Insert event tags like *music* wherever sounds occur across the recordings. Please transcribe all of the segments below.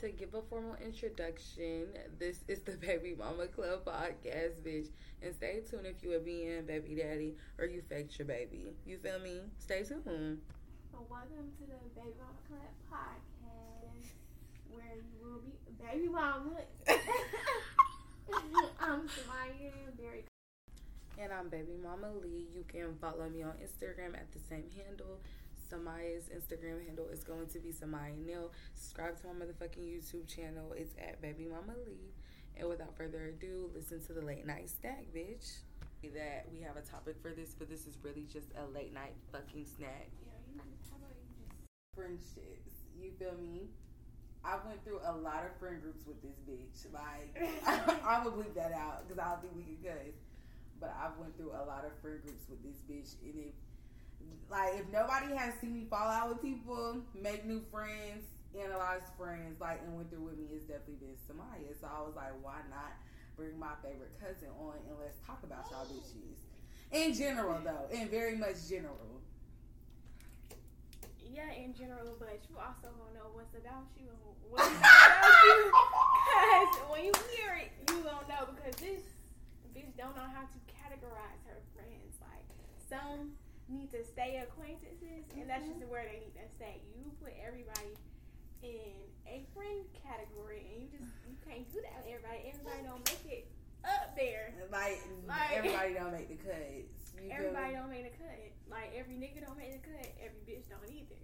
to give a formal introduction, this is the *laughs* Baby Mama Club podcast, bitch. And stay tuned if you a being baby daddy or you faked your baby. You feel me? Stay tuned. Welcome to the Baby Mama Club podcast, where you will be baby mama. *laughs* I'm Samiya, very. And I'm Baby Mama Lee. You can follow me on Instagram at the same handle. Samiya's Instagram handle is going to be Samiya Neil. Subscribe to my motherfucking YouTube channel. It's at Baby Mama Lee. And without further ado, listen to the late night snack, bitch. That we have a topic for this, but this is really just a late night fucking snack. Yeah, you, how about you just. Friendships. You feel me? I went through a lot of friend groups with this bitch. Like, *laughs* I'm gonna bleep that out because I don't think we can cuss. But I've went through a lot of friend groups with this bitch, and if like if nobody has seen me fall out with people, make new friends, analyze friends, like and went through with me, it's definitely been Samiya. So I was like, why not bring my favorite cousin on and let's talk about y'all oh. bitches. In general though, in very much general. Yeah, in general, but you also gonna know what's about you and *laughs* what's about you. Cause when you hear it, you gonna know because this bitch don't know how to categorize her friends. Like some need to stay acquaintances, and that's mm-hmm. just where they need to stay. You put everybody in a friend category, and you just you can't do that with everybody. Everybody don't make it up there. Like, Like- everybody don't make the cuts. You Everybody don't make the cut. Like every nigga don't make the cut. Every bitch don't either.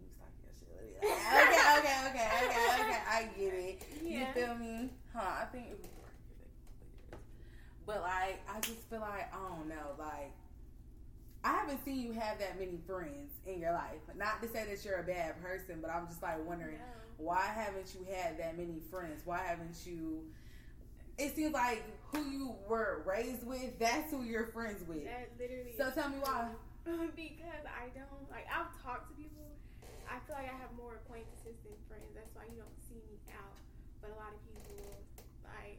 You your shit. Let *laughs* Okay, okay, okay, okay, okay. I get it. You Yeah. feel me? Huh? I think it was But like, I just feel like I don't know. Like, I haven't seen you have that many friends in your life. Not to say that you're a bad person, but I'm just like wondering No. why haven't you had that many friends? Why haven't you? It seems like who you were raised with, that's who you're friends with. That literally. So tell me why. *laughs* because I don't like. I've talked to people. I feel like I have more acquaintances than friends. That's why you don't see me out. But a lot of people like,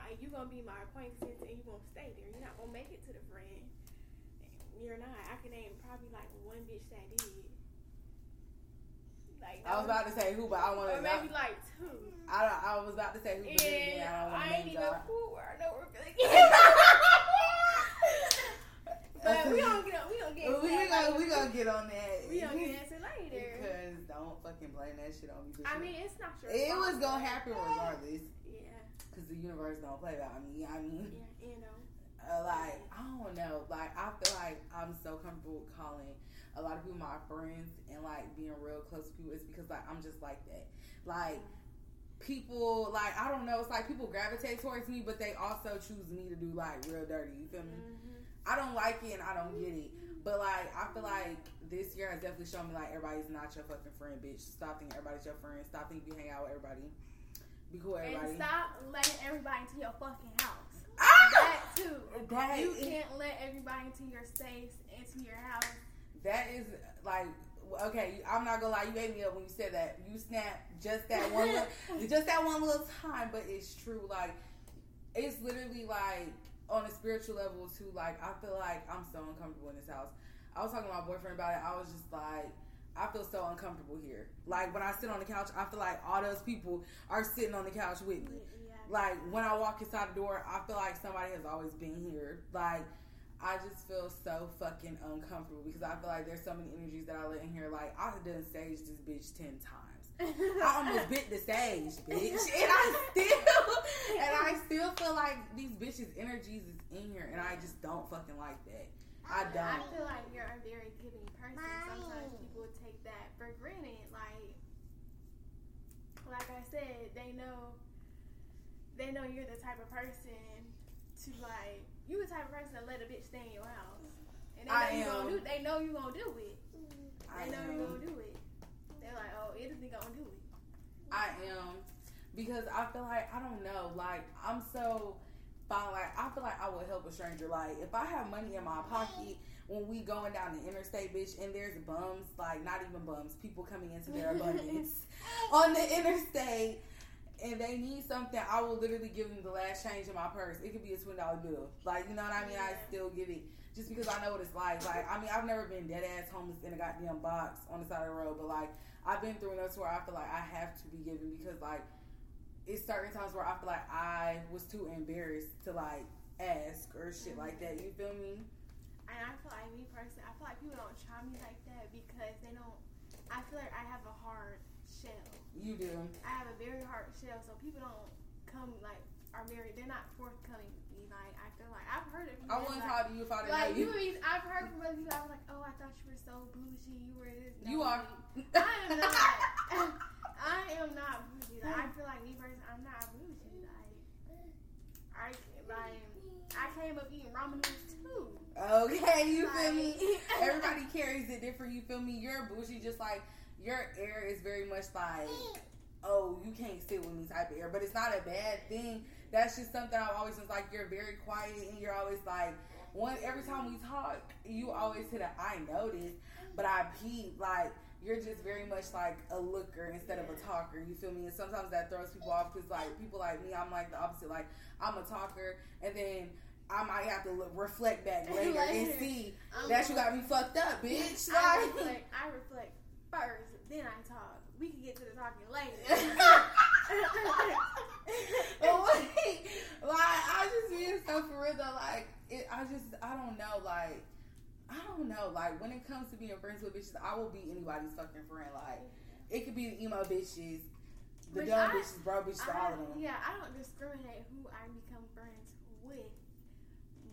I, you gonna be my acquaintance and you gonna stay there. You're not gonna make it to the friend. You're not. I can name probably like one bitch that did. Like I was about to say who, but I want or to. maybe like two. I, don't, I was about to say who, And I I ain't even cool I know we're gonna *laughs* *laughs* but we don't get we don't get We that gonna we gonna get on that. we don't get into *laughs* later. because don't fucking blame that shit on me. I mean, it's not your. it fault, was gonna happen regardless. Yeah, Cause the universe don't play about me. I mean, yeah, you know. Uh, like I don't know. Like I feel like I'm so comfortable calling a lot of people my friends and like being real close to people. It's because like I'm just like that. Like people, like I don't know. It's like people gravitate towards me, but they also choose me to do like real dirty. You feel me? Mhm. I don't like it and I don't get it. But like I feel like this year has definitely shown me like everybody's not your fucking friend, bitch. Stop thinking everybody's your friend. Stop thinking you hang out with everybody. Be cool with And stop letting everybody into your fucking house. Too. That you is- can't let everybody into your space, into your house. That is like okay. I'm not gonna lie. You ate me up when you said that. You snapped just that one, little, *laughs* just that one little time. But it's true. Like it's literally like on a spiritual level too. Like I feel like I'm so uncomfortable in this house. I was talking to my boyfriend about it. I was just like. I feel so uncomfortable here. Like when I sit on the couch, I feel like all those people are sitting on the couch with me. Yeah. Like when I walk inside the door, I feel like somebody has always been here. Like I just feel so fucking uncomfortable because I feel like there's so many energies that I let in here. Like I've done staged this bitch ten times. I almost bit the stage, bitch, and I still and I still feel like these bitches' energies is in here, and I just don't fucking like that. I I don't. I feel like you're a very giving person. Sometimes people take that for granted. Like, like I said, they know, they know you're the type of person to like. You the type of person to let a bitch stay in your house, and they know I you am. gonna do. They know you gonna do it. I They know you am. gonna do it. They're like, oh, it isn't gonna do it. I am because I feel like I don't know. Like I'm so fine. Like I feel like I would help a stranger. Like if I have money in my pocket when we going down the interstate, bitch, and there's bums, like not even bums, people coming into their *laughs* abundance on the interstate. And they need something, I will literally give them the last change in my purse. It could be a twenty dollar bill, like you know what I mean. I still give it just because I know what it's like. Like, I mean, I've never been dead ass homeless in a goddamn box on the side of the road, but like, I've been through enough to where I feel like I have to be given because like, it's certain times where I feel like I was too embarrassed to like ask or shit like that. You feel me? And I feel like me personally, I feel like people don't try me like that because they don't. I feel like I have a hard shell. You do. I have a very hard shell, so people don't come like are very. They're not forthcoming with me. Like I feel like I've heard of. I wouldn't like, talk to you if I didn't like know you. you. I've heard from other people. I was like, oh, I thought you were so bougie. You were this. You are. I am not. *laughs* *laughs* I am not bougie. Like, I feel like me personally, I'm not bougie. Like I like I came up eating ramen noodles too. Okay, you feel me? *laughs* Everybody carries it different. You feel me? You're bougie, just like your air is very much like, oh, you can't sit with me type of air. But it's not a bad thing. That's just something I've always been like. You're very quiet and you're always like, one every time we talk, you always hit a I notice, but I peep like. You're just very much like a looker instead of a talker. You feel me? And sometimes that throws people off because like people like me, I'm like the opposite. Like I'm a talker, and then I might have to look, reflect back *laughs* later, and see that you got me fucked up, bitch. I reflect, I reflect first, then I talk. We can get to the talking later. *laughs* *laughs* but wait, like I just being so for real though. Like it, I just I don't know. Like I don't know. Like when it comes to being friends with bitches, I will be anybody's fucking friend. Like it could be the emo bitches, the Which dumb I- bitches, bro bitches, I, all of them. yeah, I don't discriminate who I become friends with,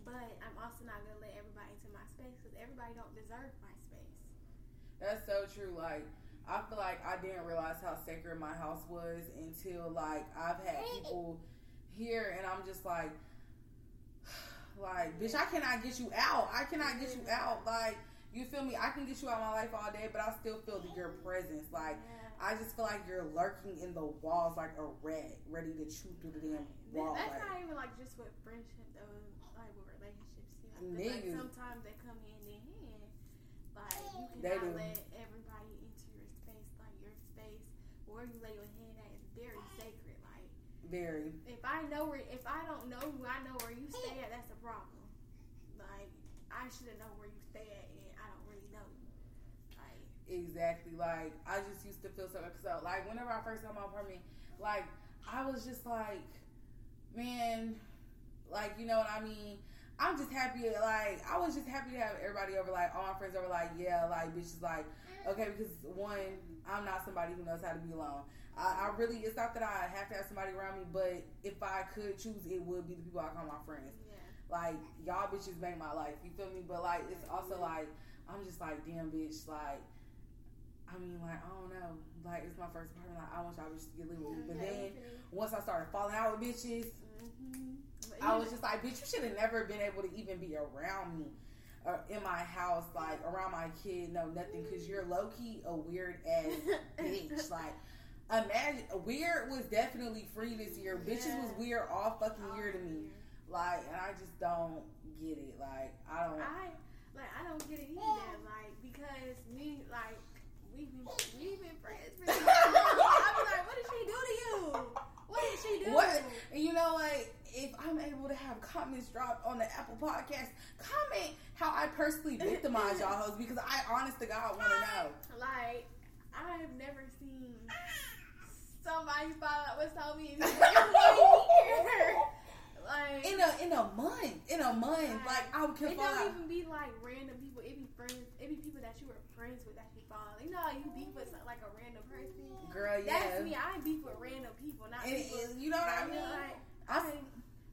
but I'm also not gonna let everybody into my space because everybody don't deserve my space. That's so true. Like, I feel like I didn't realize how sacred my house was until like I've had people here, and I'm just like, *sighs* like, bitch, I cannot get you out. I cannot get you out. Like, you feel me? I can get you out of my life all day, but I still feel that your presence. Like, I just feel like you're lurking in the walls like a rat, ready to chew through the damn wall. that's Like, not even like just with friendship though, like with relationships feel Niggas. like sometimes they come hand in hand. Like you They cannot do. let everybody into your space. Like your space, where you lay your head at is very sacred. Like very. if I know where, if I don't know who I know where you stay at, that's a problem. Like I should have known where you stay at, and I don't really know you. Like Exactly. Like I just used to feel so so like whenever I first got my apartment, like I was just like, man, like you know what I mean. I'm just happy. Like I was just happy to have everybody over. Like all my friends over. Like yeah, like bitches. Like okay, because one, I'm not somebody who knows how to be alone. I, I really, it's not that I have to have somebody around me, but if I could choose, it would be the people I call my friends. yeah, Like y'all bitches make my life. You feel me? But like it's also like I'm just like damn bitch. Like I mean like I don't know. Like it's my first apartment. Like I want y'all bitches to get lit with me. But then once I started falling out with bitches, hmm I was just like, bitch, you should have never been able to even be around me. Or in my house, like around my kid, no nothing, because you're low key a weird ass *laughs* bitch. Like, imagine weird was definitely free this year. Bitches was weird all fucking year to me. Like, and I just don't get it. Like, I don't. I like I don't get it either. Like because we like we've been we've been friends for. I was *laughs* like, what did she do to you? What did she do? What? You know what? If I'm able to have comments dropped on the Apple Podcast, comment how I personally *laughs* victimize y'all hoes because I, honest to God, want to know. Like I have never seen *laughs* somebody fall out with so many like In a in a month, in a month, like I can it fall don't even be like random people. It be friends. It be people that you were friends with that you fall. out. You know you beef with like a random person. Girl, yeah. That's me. I beef with random people, not And- people. and you know what I mean? Like, I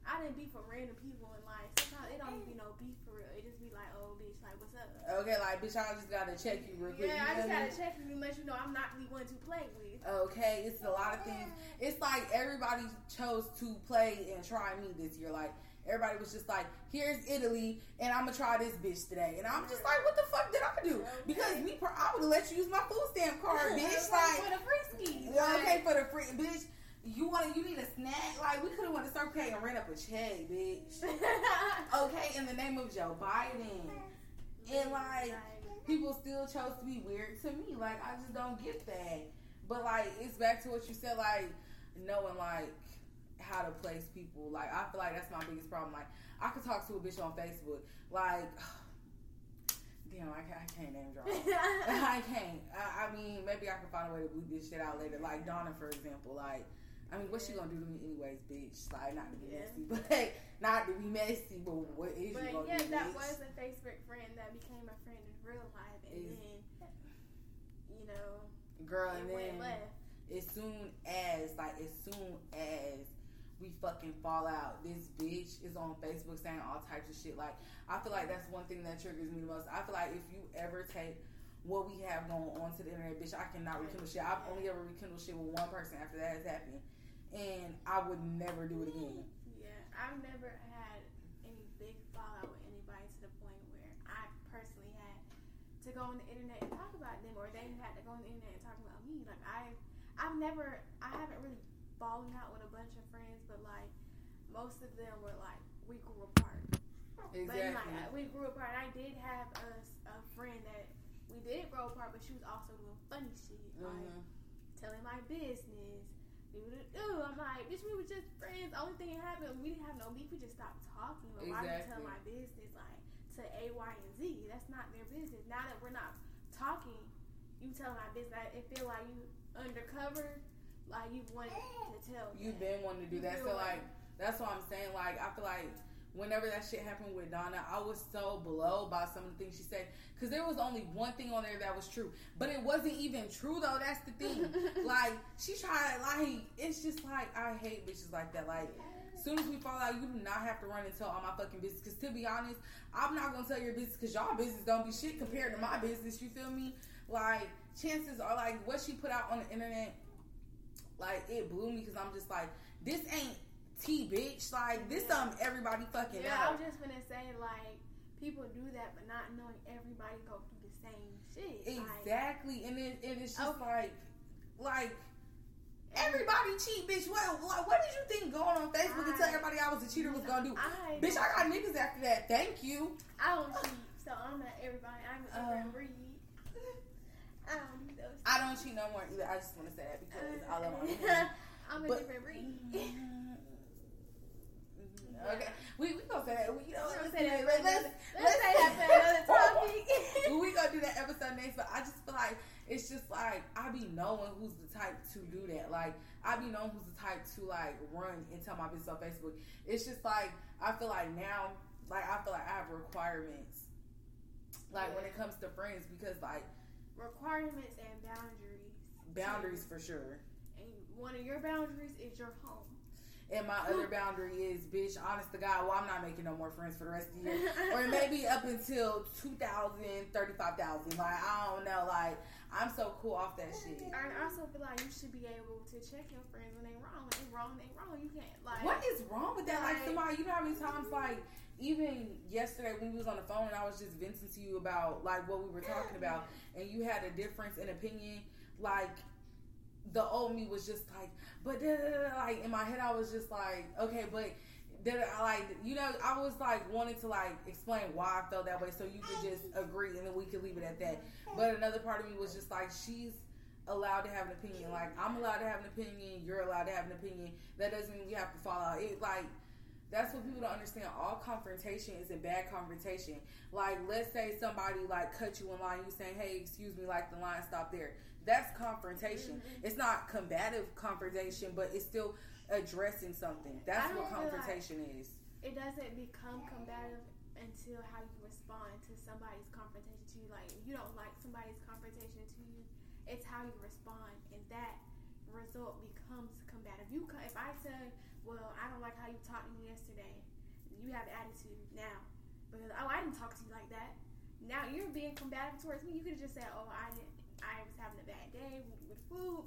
I didn't, beef with random people in life. Sometimes it don't even be no beef for real. It just be like, oh, bitch, like, what's up? Okay, like bitch, I just gotta check you real quick. Yeah, I just me? gotta check you and let you know I'm not the one to play with. Okay, it's a lot of things. It's like everybody chose to play and try me this year. Like everybody was just like, "Here's Italy, and I'm gonna try this bitch today." And I'm just like, "What the fuck did I do?" Because me, I would have let you use my food stamp card, *laughs* bitch. Like, for the frisky. Yeah, okay, for the free bitch. You want to, you need a snack? Like we could have went to Circle K and ran up a check, bitch. *laughs* Okay, in the name of Joe Biden, and like people still chose to be weird to me. Like I just don't get that. But like it's back to what you said, like knowing like how to place people. Like I feel like that's my biggest problem. Like I could talk to a bitch on Facebook. Like *sighs* damn, I, I can't name drop. *laughs* I can't. I, I, mean, maybe I can find a way to bleep this shit out later. Like Donna, for example. Like I mean, what's she gonna do to me anyways, bitch? Like not to be yeah. messy, *laughs* but not to be messy. But what is but she gonna yeah, do? Yeah, that bitch? was a Facebook friend that became a friend in real life, and is, then you know, girl, and then left. as soon as like as soon as we fucking fall out. This bitch is on Facebook saying all types of shit. Like, I feel like that's one thing that triggers me the most. I feel like if you ever take what we have going on to the internet, bitch, I cannot rekindle shit. I've only ever rekindled shit with one person after that has happened. And I would never do it again. Yeah, I've never had any big fallout with anybody to the point where I personally had to go on the internet and talk about them or they had to go on the internet and talk about me. Like, I, I've never, I haven't really fallen out with a bunch of friends, but like most of them were like we grew apart. Exactly. But like we grew apart. I did have a, a friend that we did grow apart, but she was also doing funny shit, mm-hmm. like telling my business. Ooh, I'm like, bitch, we were just friends. The only thing that happened, we didn't have no beef. We just stopped talking. But exactly. why you tell my business like to A, Y, and Z? That's not their business. Now that we're not talking, you tell my business. It feel like you undercover like you wanted to tell. You've been wanting to do that. So like that's what I'm saying. Like I feel like whenever that shit happened with Donna, I was so below by some of the things she said because there was only one thing on there that was true, but it wasn't even true though. That's the thing. *laughs* like she tried. Like it's just like I hate bitches like that. Like. As soon as we fall out, you do not have to run and tell all my fucking business. Because to be honest, I'm not gonna tell your business because y'all business don't be shit compared to my business. You feel me? Like chances are, like what she put out on the internet like it blew me because I'm just like, this ain't T bitch. Like this yeah. something everybody fucking Yeah, I was just gonna say like people do that, but not knowing everybody go through the same shit. Exactly, like, and it, and it is just okay. like like. Everybody cheat, bitch. What, what, what did you think going on Facebook I, and tell everybody I was a cheater was gonna do? I bitch, I got niggas after that. Thank you. I don't cheat, so I'm not everybody. I'm a different uh, breed. I don't do those. I don't cheat no more either. I just want to say that because I love my I'm a but, different breed. We we gonna say that. We, you know, let's, say that. Let's, let's, let's say that for another *laughs* topic. we gonna do that episode next, but I just feel like it's just like I be knowing who's the type to do that. Like I be knowing who's the type to like run and tell my business on Facebook. It's just like I feel like now, like I feel like I have requirements, like yeah. when it comes to friends, because like requirements and boundaries. Boundaries for sure. And one of your boundaries is your home. And my other *laughs* boundary is, bitch, honest to God, well, I'm not making no more friends for the rest of the year. or *laughs* maybe up until 2,000, 35,000. Like, I don't know. Like, I'm so cool off that shit. I also feel like you should be able to check your friends when they wrong. When they wrong, they wrong. You can't, like. What is wrong with that? Like, like somebody, you know how many times, like, even yesterday when we was on the phone and I was just venting to you about like what we were talking about *laughs* and you had a difference in opinion like the old me was just like but da, da, da, like in my head I was just like okay but that like you know I was like wanting to like explain why I felt that way so you could just agree and then we could leave it at that but another part of me was just like she's allowed to have an opinion like I'm allowed to have an opinion you're allowed to have an opinion that doesn't mean we have to fall out it like that's what people don't understand. All confrontation is a bad confrontation. Like, let's say somebody like cut you in line, you saying, "Hey, excuse me," like the line stop there. That's confrontation. Mm-hmm. It's not combative confrontation, but it's still addressing something. That's what confrontation like is. It doesn't become combative until how you respond to somebody's confrontation to you. Like, if you don't like somebody's confrontation to you, it's how you respond, and that result becomes combative. You, if I say well, I don't like how you talked to me yesterday. You have attitude now. Because, oh, I didn't talk to you like that. Now you're being combative towards me. You could have just said, oh, I didn't, I was having a bad day with, with food.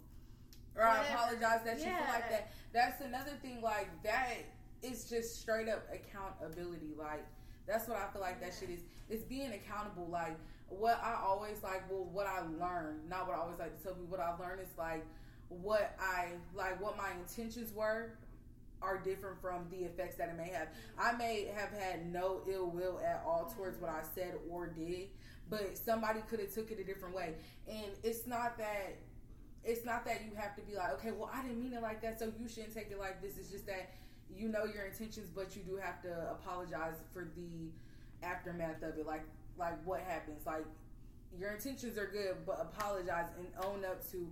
Or I apologize that yeah. you feel like that. That's another thing, like, that is just straight up accountability. Like, that's what I feel like that shit is. It's being accountable. Like, what I always like, well, what I learned, not what I always like to tell people, what I learned is like, what I like, what my intentions were are different from the effects that it may have. I may have had no ill will at all towards what I said or did, but somebody could have took it a different way. And it's not that it's not that you have to be like, okay, well, I didn't mean it like that, so you shouldn't take it like this. It's just that you know your intentions, but you do have to apologize for the aftermath of it. Like, like what happens? Like, your intentions are good, but apologize and own up to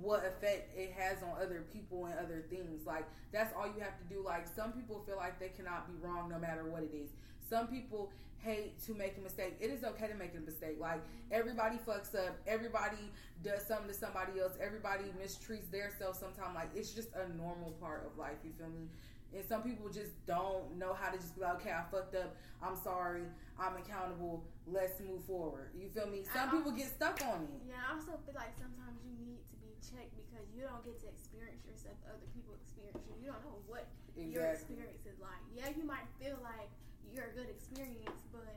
what effect it has on other people and other things. Like, that's all you have to do. Like, some people feel like they cannot be wrong no matter what it is. Some people hate to make a mistake. It is okay to make a mistake. Like everybody fucks up. Everybody does something to somebody else. Everybody mistreats their self sometimes. Like it's just a normal part of life. You feel me? And some people just don't know how to just be like, okay, I fucked up. I'm sorry. I'm accountable. Let's move forward. You feel me? Some people get stuck on it. Yeah, I also feel like sometimes you need to be checked because you don't get to experience yourself. Other people experience you. You don't know what exactly. your experience is like. Yeah, you might feel like you're a good experience, but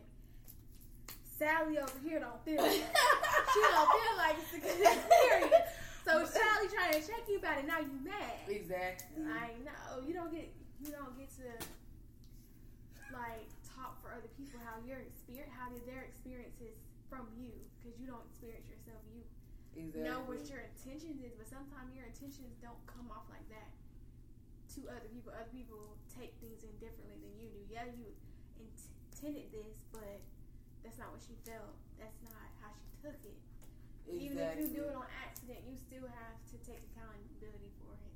Sally over here don't feel *laughs* it. she don't feel like it's a good experience. So *laughs* Sally trying to check you about it. Now you mad. Exactly. I know you don't get you don't get to like talk for other people how your experience how did their experiences from you because you don't experience yourself. You exactly. know what your intentions is, but sometimes your intentions don't come off like that to other people. Other people take things in differently than you do. Yeah, you intended this, but that's not what she felt. That's not how she took it. Exactly. Even if you do it on accident, you still have to take accountability for it.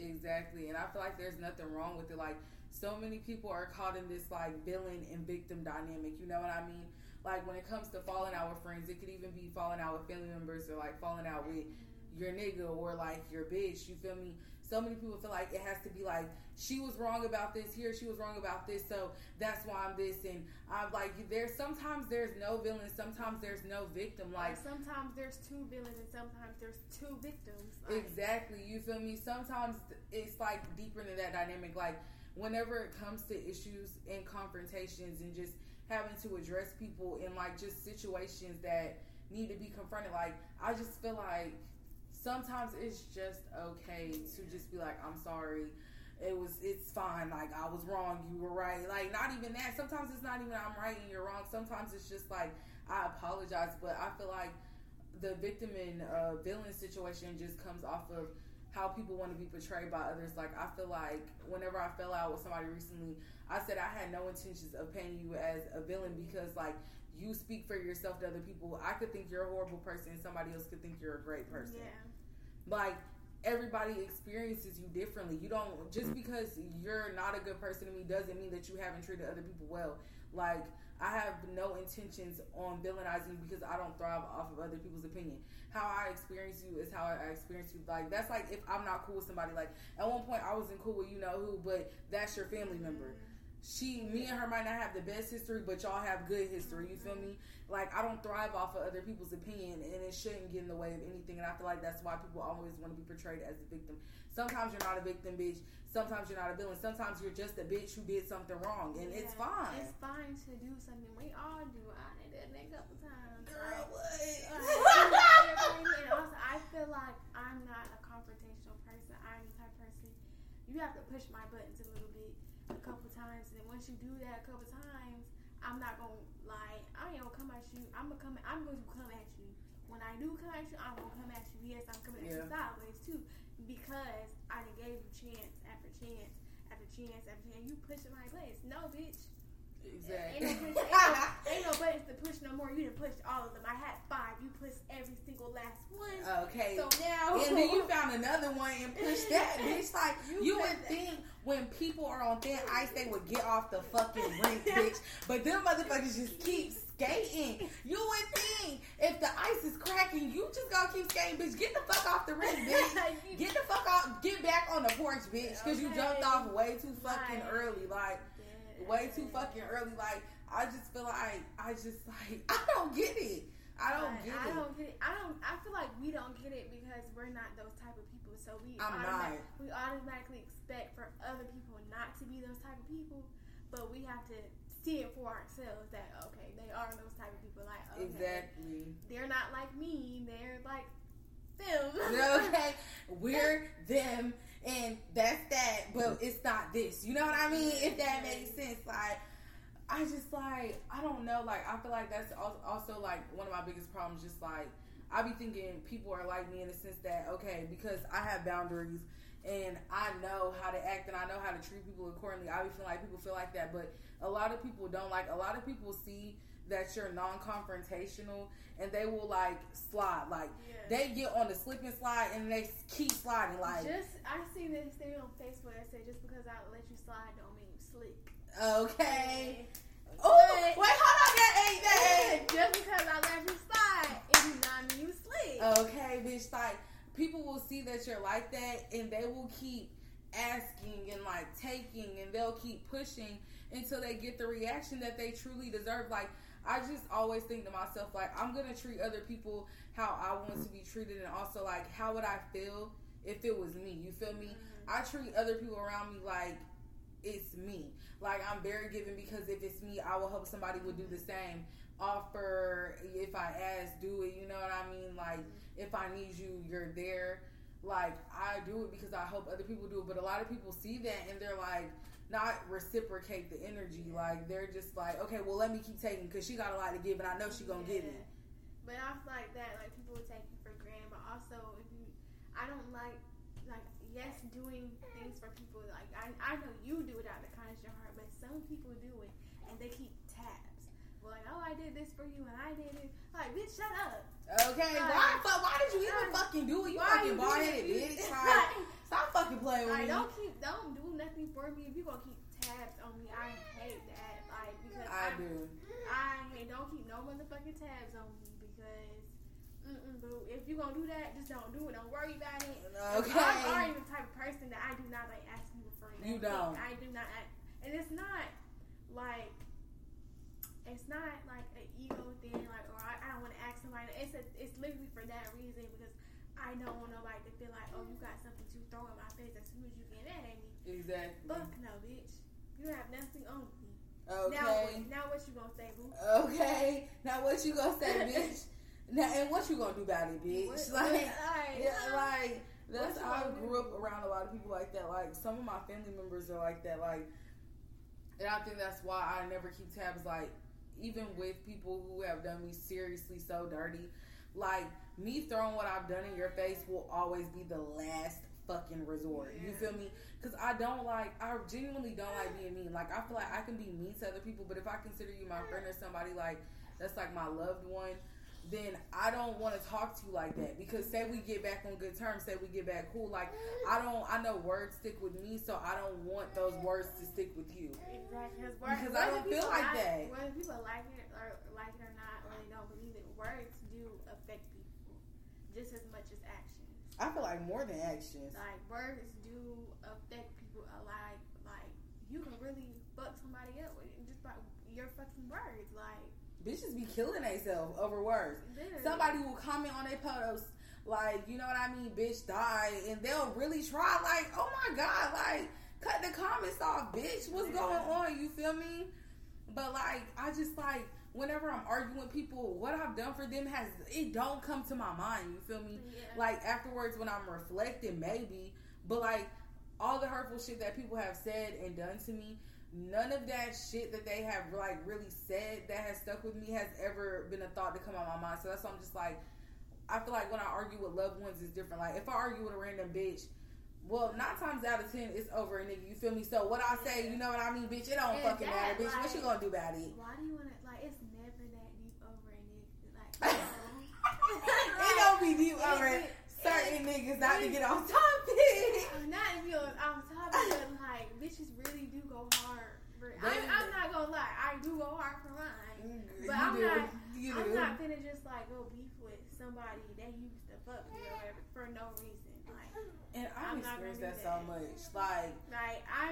Exactly. And I feel like there's nothing wrong with it. Like, so many people are caught in this, like, villain and victim dynamic. You know what I mean? Like, when it comes to falling out with friends, it could even be falling out with family members or, like, falling out with mm-hmm. your nigga or, like, your bitch. You feel me? So many people feel like it has to be like she was wrong about this here she was wrong about this so that's why i'm this. And i'm like there's sometimes there's no villain sometimes there's no victim. Like sometimes there's two villains and sometimes there's two victims. Like. exactly you feel me? Sometimes it's like deeper than that dynamic. Like whenever it comes to issues and confrontations and just having to address people in like just situations that need to be confronted like i just feel like sometimes it's just okay to just be like, I'm sorry. It was, it's fine. Like, I was wrong. You were right. Like, not even that. Sometimes it's not even I'm right and you're wrong. Sometimes it's just like, I apologize. But I feel like the victim and uh, villain situation just comes off of how people want to be portrayed by others. Like, I feel like whenever I fell out with somebody recently, I said I had no intentions of painting you as a villain because, like, you speak for yourself to other people. I could think you're a horrible person, somebody else could think you're a great person. Yeah. Like everybody experiences you differently. You don't just because you're not a good person to me doesn't mean that you haven't treated other people well. Like I have no intentions on villainizing you because I don't thrive off of other people's opinion. How I experience you is how I experience you. Like that's like if I'm not cool with somebody. Like at one point I wasn't cool with you know who, but that's your family member mm-hmm. She, me and her might not have the best history, but y'all have good history. You feel me? Like I don't thrive off of other people's opinion, and it shouldn't get in the way of anything. And I feel like that's why people always want to be portrayed as a victim. Sometimes you're not a victim, bitch. Sometimes you're not a villain. Sometimes you're just a bitch who did something wrong, and yeah, it's fine. It's fine to do something. We all do. I did that a couple times. Girl, what? and also, I feel like I'm not a confrontational person. I'm the type person you have to push my buttons a little bit a couple times, and then once you do that a couple times, I'm not gonna like I ain't gonna come at you. I'm gonna come. I'm going to come at you. When I do come at you, I'm gonna come at you. Yes, I'm coming at you sideways too, because I gave you chance after chance after chance after chance. You pushing my place. No, bitch. Exactly. Ain't no, *laughs* push, ain't, no, ain't no buttons to push no more. You didn't push all of them. I had five. You pushed every single last one. Okay. So now. And then you *laughs* found another one and pushed that. *laughs* bitch, like you, you would think when people are on thin ice, they would get off the fucking rink, bitch. But them motherfuckers just keep skating. You would think if the ice is cracking, you just gonna keep skating, bitch. Get the fuck off the rink, bitch. Get the fuck off. Get back on the porch, bitch. Because you jumped off way too fucking early. Like way too fucking early. Like I just feel like I just like *laughs* I don't get it. I don't get I it. I don't get it. I don't. I feel like we don't get it because we're not those type of people. So we I'm not. We automatically expect for other people not to be those type of people, but we have to see it for ourselves that okay, they are those type of people. Like okay, exactly, they're not like me. They're like them. *laughs* okay, *laughs* we're them and that's that, but it's not this. You know what I mean? If that makes sense, like. I just like I don't know like I feel like that's also like one of my biggest problems just like I be thinking people are like me in the sense that okay, because I have boundaries and I know how to act and I know how to treat people accordingly. I be feeling like people feel like that, but a lot of people don't. Like a lot of people see that you're non-confrontational and they will like slide. Like they get on the slipping slide and they keep sliding like just I seen this thing on Facebook that said just because I let you slide don't mean you slick. okay. Oh wait hold on that ain't that *laughs* ain't. Just because I let you slide, it do not mean you slick. okay bitch like people will see that you're like that and they will keep asking and like taking and they'll keep pushing until they get the reaction that they truly deserve. Like I just always think to myself like I'm gonna treat other people how I want to be treated and also like how would I feel if it was me you feel me mm-hmm. I treat other people around me like it's me. Like I'm very giving because if it's me, I will hope somebody would do the mm-hmm. same. Offer if I ask, do it. You know what I mean? Like mm-hmm. if I need you, you're there. Like I do it because I hope other people do it. But a lot of people see that and they're like not reciprocate the energy. Like they're just like, okay, well let me keep taking because she got a lot to give and I know she gonna give it. But I feel like that, like people will take you for granted. But also, if you, I don't like, like yes, doing things for people. Like I, I know you do it out of the kindness of your heart, but some people do it and they keep tabs. Well, like, oh, I did this for you and I did it. Like, bitch, shut up. Okay, Like, why? Fuck, why did you even like, fucking do it? You fucking bald headed it? bitch. Like, *laughs* stop fucking playing with Like, me. don't keep, don't do nothing for me if you gonna keep tabs on me. I hate that. Like, because I do. I hate, don't keep no motherfucking tabs on me because, mm-mm, boo. If you gonna do that, just don't do it. Don't worry about it. Okay. I'm already the type of person that I do not like asking for You don't. I do not, act, and it's not like it's not like an ego thing, like or I, I don't want to ask somebody. It's a, it's literally for that reason because I don't want nobody to feel like, oh, you got something to throw in my face as soon as you get mad at me. Exactly. Fuck no, bitch. You have nothing on me. Okay. Now, what- now what you gonna say, boo? Okay. Now what you gonna say, *laughs* bitch? Now and what you gonna do about it, bitch? What- *laughs* like, like, yeah, like that's I grew up around a lot of people like that. Like some of my family members are like that. Like, and I think that's why I never keep tabs. Like, even with people who have done me seriously so dirty, like me throwing what I've done in your face will always be the last fucking resort. You feel me? Because I don't like, I genuinely don't like being mean. Like, I feel like I can be mean to other people, but if I consider you my friend or somebody like that's like my loved one, then I don't want to talk to you like that. Because say we get back on good terms, say we get back cool. Like, I don't, I know words stick with me, so I don't want those words to stick with you. Exactly. Because, Because I don't feel like that. Whether people like it or like it or not, or they don't believe it, words do affect people just as much as actions. I feel like more than actions. Like words do affect people a lot. Like you can really fuck somebody up with just by your fucking words. Like Bitches be killing themselves over words. literally. Somebody will comment on their posts like, you know what I mean, bitch die, and they'll really try like, oh my god, like cut the comments off, bitch. What's Yeah. going on? You feel me? But like, I just like whenever I'm arguing with people, what I've done for them has it don't come to my mind. You feel me? Yeah. Like afterwards, when I'm reflecting, maybe, but like all the hurtful shit that people have said and done to me. None of that shit that they have like really said that has stuck with me has ever been a thought to come out my mind. So that's why I'm just like, I feel like when I argue with loved ones is different. Like if I argue with a random bitch, well, nine times out of ten it's over a nigga. You feel me? So what I say, you know what I mean, bitch? It don't And fucking that, matter, bitch. what you gonna do about it? Why do you wanna like? It's never that deep over a nigga. Like *laughs* it don't be deep over It- certain niggas not to get off topic. *laughs* Uh, not if you're on top of it, like bitches really do go hard. For, I, I'm not gonna lie, I do go hard for mine. But I'm do. not- You I'm do. not finna just like go beef with somebody that used to fuck me or whatever for no reason. Like, and I've not experienced gonna that so that. much. Like, like I,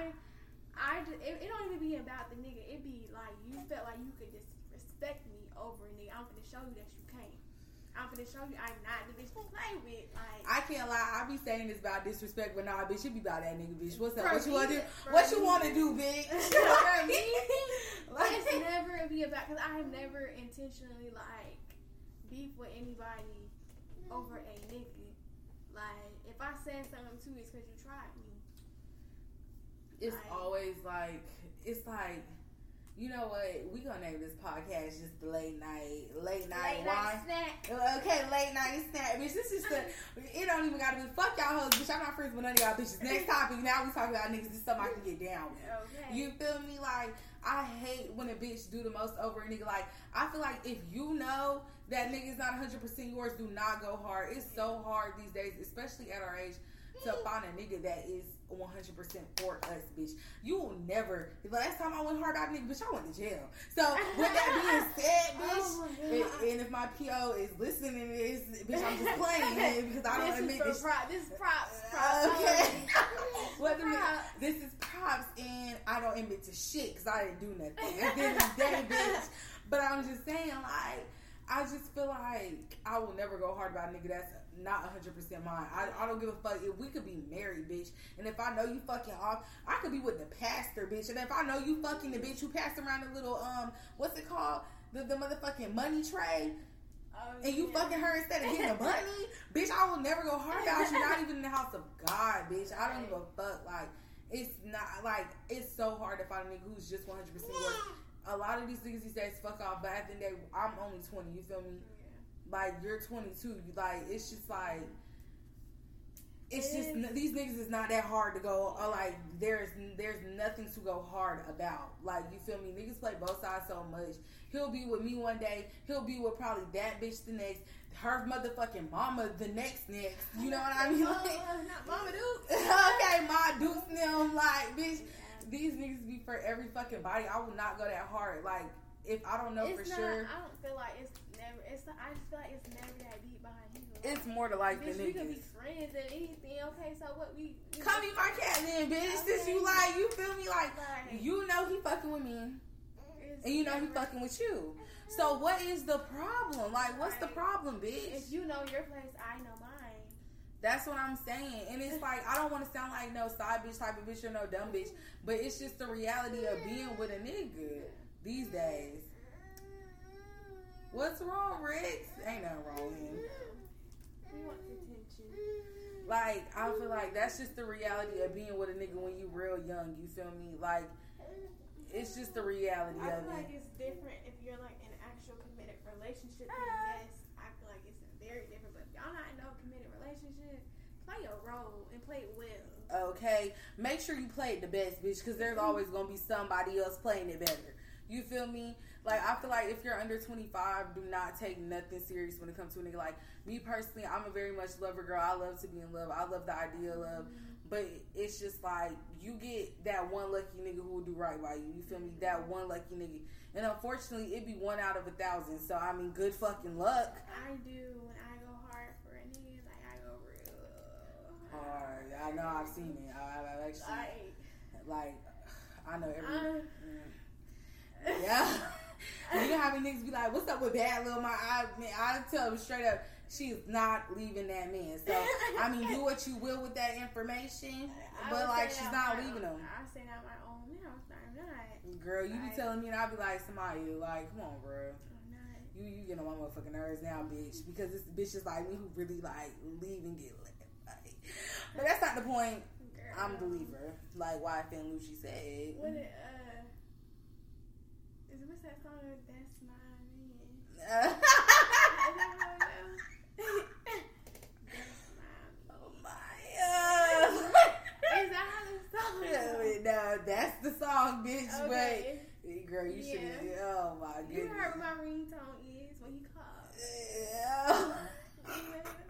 I, ju- it, it don't even be about the nigga. It be like you felt like you could just respect me over a nigga. I'm gonna show you that you can't. I'm gonna show you I'm not the bitch to play with. Like, I can't lie. I be saying this about disrespect, but nah, bitch, you be about that nigga, bitch. What's up? What you want to do? What you want to do, bitch? *laughs* Like, it's never be about because I have never intentionally like beef with anybody over a nigga. Like if I said something to you, it's because you tried me. it's Like- always like it's like You know what? We gonna name this podcast just the late night, late night Late wine. night snack. Okay, late night snack, bitch. This is the. It don't even gotta be fuck y'all hoes, bitch. I'm not friends with none of y'all bitches. Next topic. Now we talking about niggas. This is something I can get down with. Okay. You feel me? Like I hate when a bitch do the most over a nigga. Like I feel like if you know that nigga's not 100 percent yours, do not go hard. It's so hard these days, especially at our age, to find a nigga that is 100 percent for us, bitch. You will never. The last time I went hard out, nigga, bitch, I went to jail. So with that being *laughs* said, oh bitch. Oh and, and if my PO is listening to this, bitch, I'm just *laughs* playing it because I don't this admit this. prop. This is uh, props. props. Okay. This What is *laughs* the- props. this is props, and I don't admit to shit because I didn't do nothing. At the end of the day, bitch. But I'm just saying, like, I just feel like I will never go hard about a nigga that's not 100% mine. I, I don't give a fuck if we could be married, bitch. And if I know you fucking off, I could be with the pastor, bitch. And if I know you fucking the bitch who passed around the little, um, what's it called? The, the motherfucking money tray Oh, and you yeah. fucking her instead of getting the money, *laughs* bitch, I will never go hard about you. Not even in the house of God, bitch. I don't give a fuck. Like, it's not like it's so hard to find a nigga who's just one hundred percent yours. A lot of these niggas these days fuck off, but at the end of the day, I'm only twenty. You feel me? Like you're twenty two. Like it's just like. It's just these niggas is not that hard to go. Or like there's there's nothing to go hard about. Like you feel me? Niggas play both sides so much. He'll be with me one day. He'll be with probably that bitch the next. Her motherfucking mama the next next. You know what I mean? Like, not Mama Duke. *laughs* okay, my dukes them like bitch. These niggas be for every fucking body. I will not go that hard. Like if I don't know it's for not, sure, I don't feel like it's never. It's. I just feel like it's never that deep behind you. it's more to life than Bitch, we can be friends and anything. Okay, so what we? we Come be my cat then, bitch. Since you like, you feel me? Like Like, you know he fucking with me. And you know he fucking with you. Mm-hmm. So what is the problem? Like, what's the problem, bitch? If you know your place, I know mine. That's what I'm saying. And it's like I don't want to sound like no side bitch type of bitch or no dumb bitch, but it's just the reality of being with a nigga these days. What's wrong, Rex? Ain't nothing wrong with him. We want attention. Like I feel like that's just the reality of being with a nigga when you real young. You feel me? Like it's just the reality I of it. I feel like it. it's different if you're like in an actual committed relationship. Then ah. yes, I feel like it's very different. But if y'all not in no committed relationship, play your role and play it well. Okay, make sure you play it the best, bitch, because there's mm-hmm. always gonna be somebody else playing it better. You feel me? Like I feel like if you're under 25, do not take nothing serious when it comes to a nigga. Like me personally, I'm a very much lover girl. I love to be in love. I love the idea of love, but it's just like you get that one lucky nigga who will do right by you. You feel me? That one lucky nigga, and unfortunately, it'd be one out of a thousand. So I mean, good fucking luck. I do when I go hard for a nigga, like I go real Hard. I know I've seen it. I, I've actually Like, like I know every. Mm. Yeah. *laughs* you know how many niggas be like, "What's up with bad little my?" I man, I tell them straight up, she's not leaving that man. So I mean, do what you will with that information, *laughs* I but like she's not leaving own- him. I say that my own house. I'm not. Girl, you be telling me, and I be like, "Somebody, like, come on, bro." You you get on my motherfucking nerves now, bitch, because it's bitches like me who really like leave and get lit. Like, but that's not the point. Girl. I'm the leaver, like why and Lucci said. What it, uh, is what's that song? That's my man. Is that how it goes? That's my my. Is that how the song Yeah, no, that's the song, bitch. Okay. Wait, girl, you should. Oh my You heard what my ringtone is when he calls. Yeah.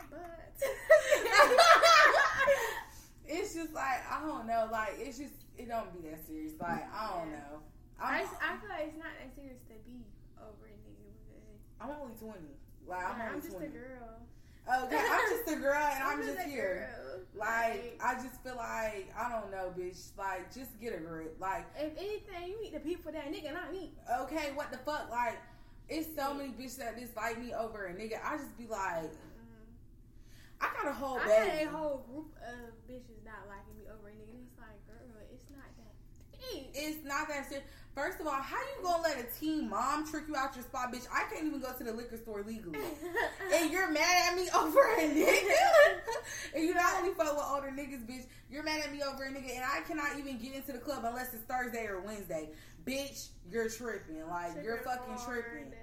But *laughs* it's just like I don't know. Like it's just it don't be that serious. Like I don't know. I, I'm, I feel like it's not that serious to be over a nigga because I'm only twenty. Like I'm, I'm, only just twenty. a girl. Oh, okay, I'm just a girl and *laughs* I'm, just, a here. girl. Like I just feel like I don't know, bitch. Like just get a grip. Like if anything, you need to peep for that nigga, not me. okay, what the fuck? Like it's so many bitches that dislike me over a nigga. I just be like, mm-hmm. I got a whole I baby. had a whole group of bitches not liking me over a nigga. It's like, girl, it's not that deep. it's not that serious. First of all, how you gonna let a teen mom trick you out your spot, bitch? I can't even go to the liquor store legally. *laughs* and you're mad at me over a nigga. *laughs* and you not only fuck with older niggas, bitch. You're mad at me over a nigga, and I cannot even get into the club unless it's Thursday or Wednesday. Bitch, you're tripping. Like Trigger you're fucking hard. tripping.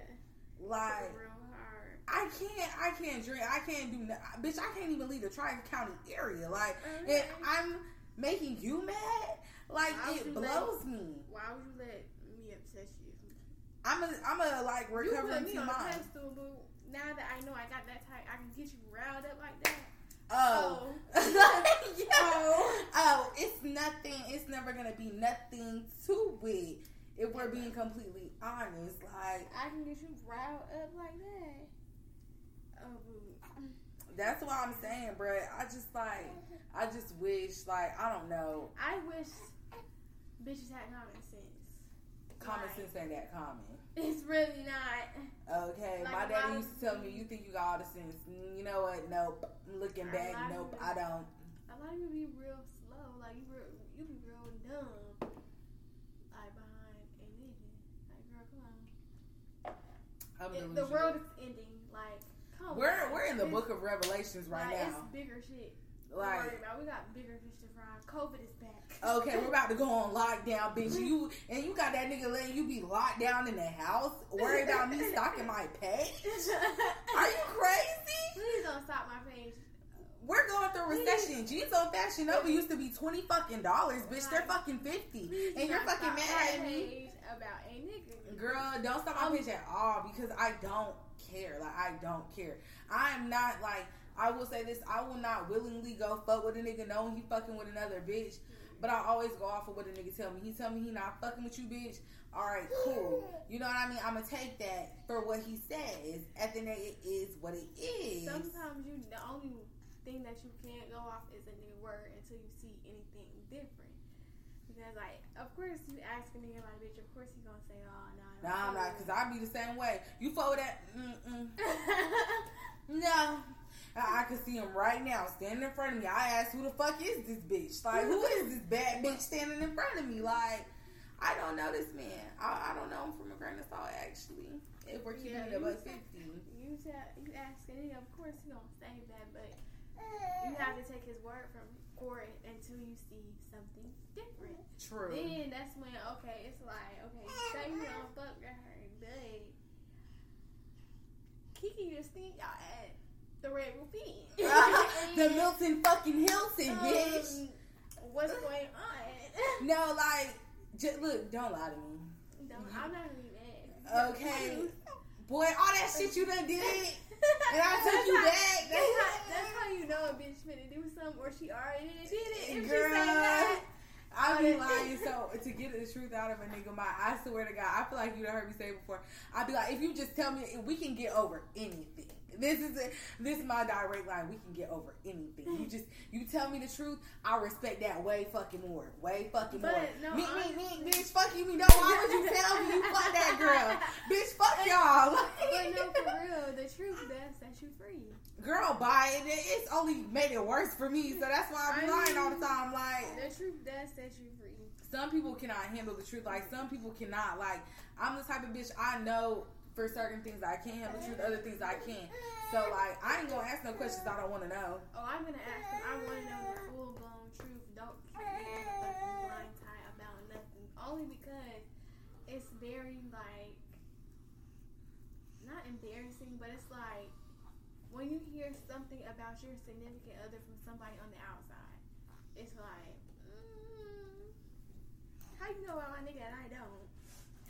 Like real hard. I can't, I can't drink. I can't do. no- Bitch, I can't even leave the Tri County area. Like, uh-huh. and I'm making you mad. Like Why it you blows me. Why would you let me upset you? I'm a, I'm a like You recovering put me on mom. pedestal. Now that I know I got that type, I can get you riled up like that. Oh. Oh. *laughs* Yeah. Oh. oh, it's nothing. It's never gonna be nothing to it. If we're being completely honest, like I can get you riled up like that. Oh, that's what I'm saying, bruh. I just like, *laughs* I just wish, like, I don't know, I wish bitches had common sense. common Like, sense ain't that common. It's really not. Okay, Like, my daddy used to tell me, "You think you got all the sense? Mm, You know what? Nope. Looking back, nope. it- I don't. A lot of you be real slow. Like you, real, you be real dumb. Like behind a nigga. Like girl, come on. It- the world is ending. Like come We're on. we're in the It's- book of Revelations right like, now. It's bigger shit. Like, about. We got bigger fish to fry. COVID is back. okay, we're about to go on lockdown, bitch. You and you got that nigga letting you be locked down in the house, worried about me stocking my page? *laughs* Are you crazy? Please don't stop my page. We're going through a recession. Jeans on Fashion Nova used to be twenty fucking dollars, bitch. They're fucking fifty, Please and you're fucking mad at me. About a nigga. Girl, don't stop my Um, page at all because I don't care. Like I don't care. I'm not like I will say this. I will not willingly go fuck with a nigga knowing he fucking with another bitch. But I always go off of what a nigga tell me. He tell me he not fucking with you, bitch. All right, cool. *gasps* You know what I mean? I'm gonna take that for what he says. At the end, it is what it is. Sometimes you the only thing that you can't go off is a nigga word until you see anything different. Because like, of course you ask a nigga like a bitch, of course he gonna say, oh no. Nah, I'm not, cause I be the same way. You fuck with that? Mm-mm. *laughs* No. I, I can see him right now standing in front of me. I asked, who the fuck is this bitch? Like, who is this bad bitch standing in front of me? Like, I don't know this man. I, I don't know him from a grain of salt, actually. If we're keeping Yeah, it above 50. you tell you ask a of course he gonna say that, but you eh. have to take his word from for it until you see something different. True. Then that's when okay, it's like okay, say you don't fuck with her, but Kiki just think y'all at the Red Rupee. *laughs* the Milton fucking Hilton, bitch. Um, what's going on? No, like, just, look, don't lie to me. no, I'm not mad. Okay. Boy, all that shit you done did, *laughs* and I That's took you how- back. That's how, that's how you know a bitch finna do something or she already did it. If she Girl, say that, I be lying. So to get the truth out of a nigga, my I swear to God, I feel like you done heard me say it before. I'd be like, if you just tell me, we can get over anything. This is it. This is my direct line. We can get over anything. You just you tell me the truth. I respect that way fucking more. Way fucking more. But, no, me, me, honestly- me, bitch. Fuck you. Me. No. Why would you tell me you fuck that girl? *laughs* bitch. Fuck y'all. but no, for *laughs* real, the truth does set you free. Girl, bye. It, it's only made it worse for me. So that's why I'm I lying all the time. Like The truth does set you free. some people cannot handle the truth. Like some people cannot. Like I'm the type of bitch I know for certain things I can handle the other things I can't. So like I ain't gonna ask no questions I don't want to know. Oh, I'm gonna ask him. I want to know the full blown truth. Don't blind tie about nothing. Only because it's very like not embarrassing, but it's like when you hear something about your significant other from somebody on the outside, it's like, mm, how you know about my nigga and I don't?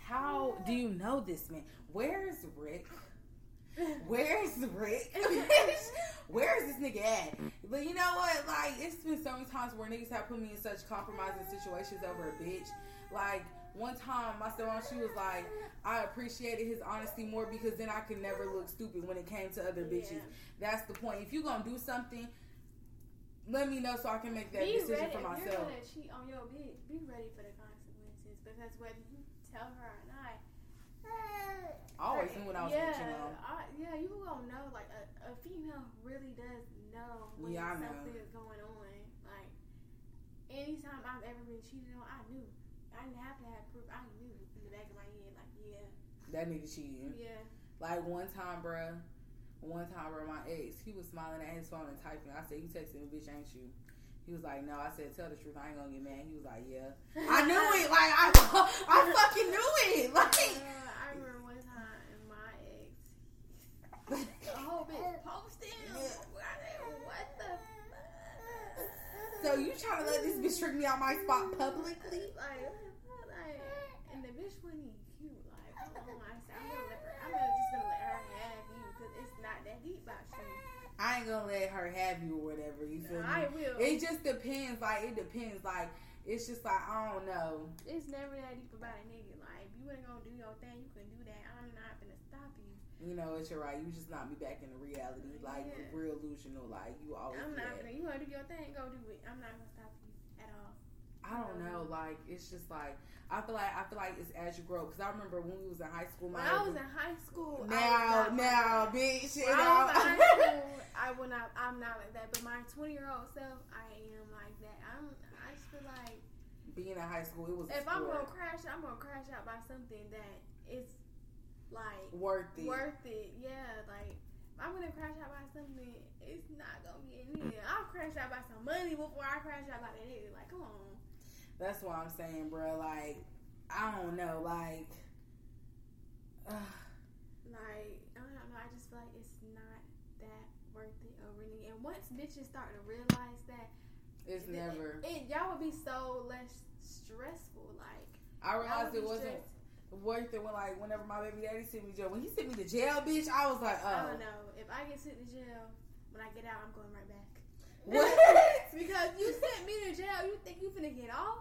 How do you know this man? Where's Rick? Where's Rick? *laughs* Where's this nigga at? But you know what? Like, it's been so many times where niggas have put me in such compromising situations over a bitch. Like, one time my stepmom, she was like, I appreciated his honesty more because then I could never look stupid when it came to other bitches. Yeah. That's the point. If you gonna do something, let me know so I can make that be decision ready for if you're gonna cheat on your bitch. Be ready for the consequences because whether you tell her or not, I always knew when I was yeah, bitching on. I, yeah, you gonna know. Like a, a female really does know when Yeah, I know. something is going on. Like anytime I've ever been cheated on, I knew. I didn't have to have proof. I knew in the back of my head, like, yeah, That nigga cheating. yeah. Like one time, bruh. One time, bruh, my ex, he was smiling at his phone and typing. I said, "You texting me, bitch, ain't you?" He was like, "No." I said, "Tell the truth. I ain't gonna get mad." He was like, "Yeah." *laughs* I knew it. Like I, *laughs* I fucking knew it. *laughs* Like Uh, I remember one time my ex, the whole bitch posted. What the fuck? So you trying to let this bitch trick me out my spot publicly? Like, like, and the bitch wasn't even cute. Like, oh my, I said, I'm gonna let her. I'm gonna just gonna let her have you because it's not that deep about you. I ain't gonna let her have you or whatever. You feel me? I will. It just depends. Like it depends. Like it's just like I don't know. It's never that deep about a nigga. Like, if you ain't gonna do your thing, you can do that. I'm not gonna stop you. You know, it's your right. You just not be back in the reality, like Yeah. real illusional. Like you always. I'm not that. gonna. You wanna do your thing? Go do it. I'm not gonna stop you at all. I don't know. Like it's just like I feel like I feel like it's as you grow. Because I remember when we was in high school. When I was in high school, I now, like now, bitch. When I was in high *laughs* school, I would not. I'm not like that. But my 20 year old self, I am like that. I'm. I just feel like Being in high school, it was if I'm gonna crash, I'm gonna crash out by something that is like worth it. worth it. Yeah, like if I'm gonna crash out by something. It's not gonna be in here. I'll crash out by some money before I crash out by that nigga. Like, come on. That's what I'm saying, bro. Like I don't know. Like. Uh, *sighs* Like, I don't know. I just feel like it's not that worth it or really. And once bitches start to realize that, it's never. it, y'all would be so less stressful. Like, I realized it wasn't stressed. worth it when like whenever my baby daddy sent me to jail. When he sent me to jail, bitch, I was like, I oh. don't know. If I get sent to jail, when I get out, I'm going right back. What? *laughs* because you sent me to jail, you think you finna get off?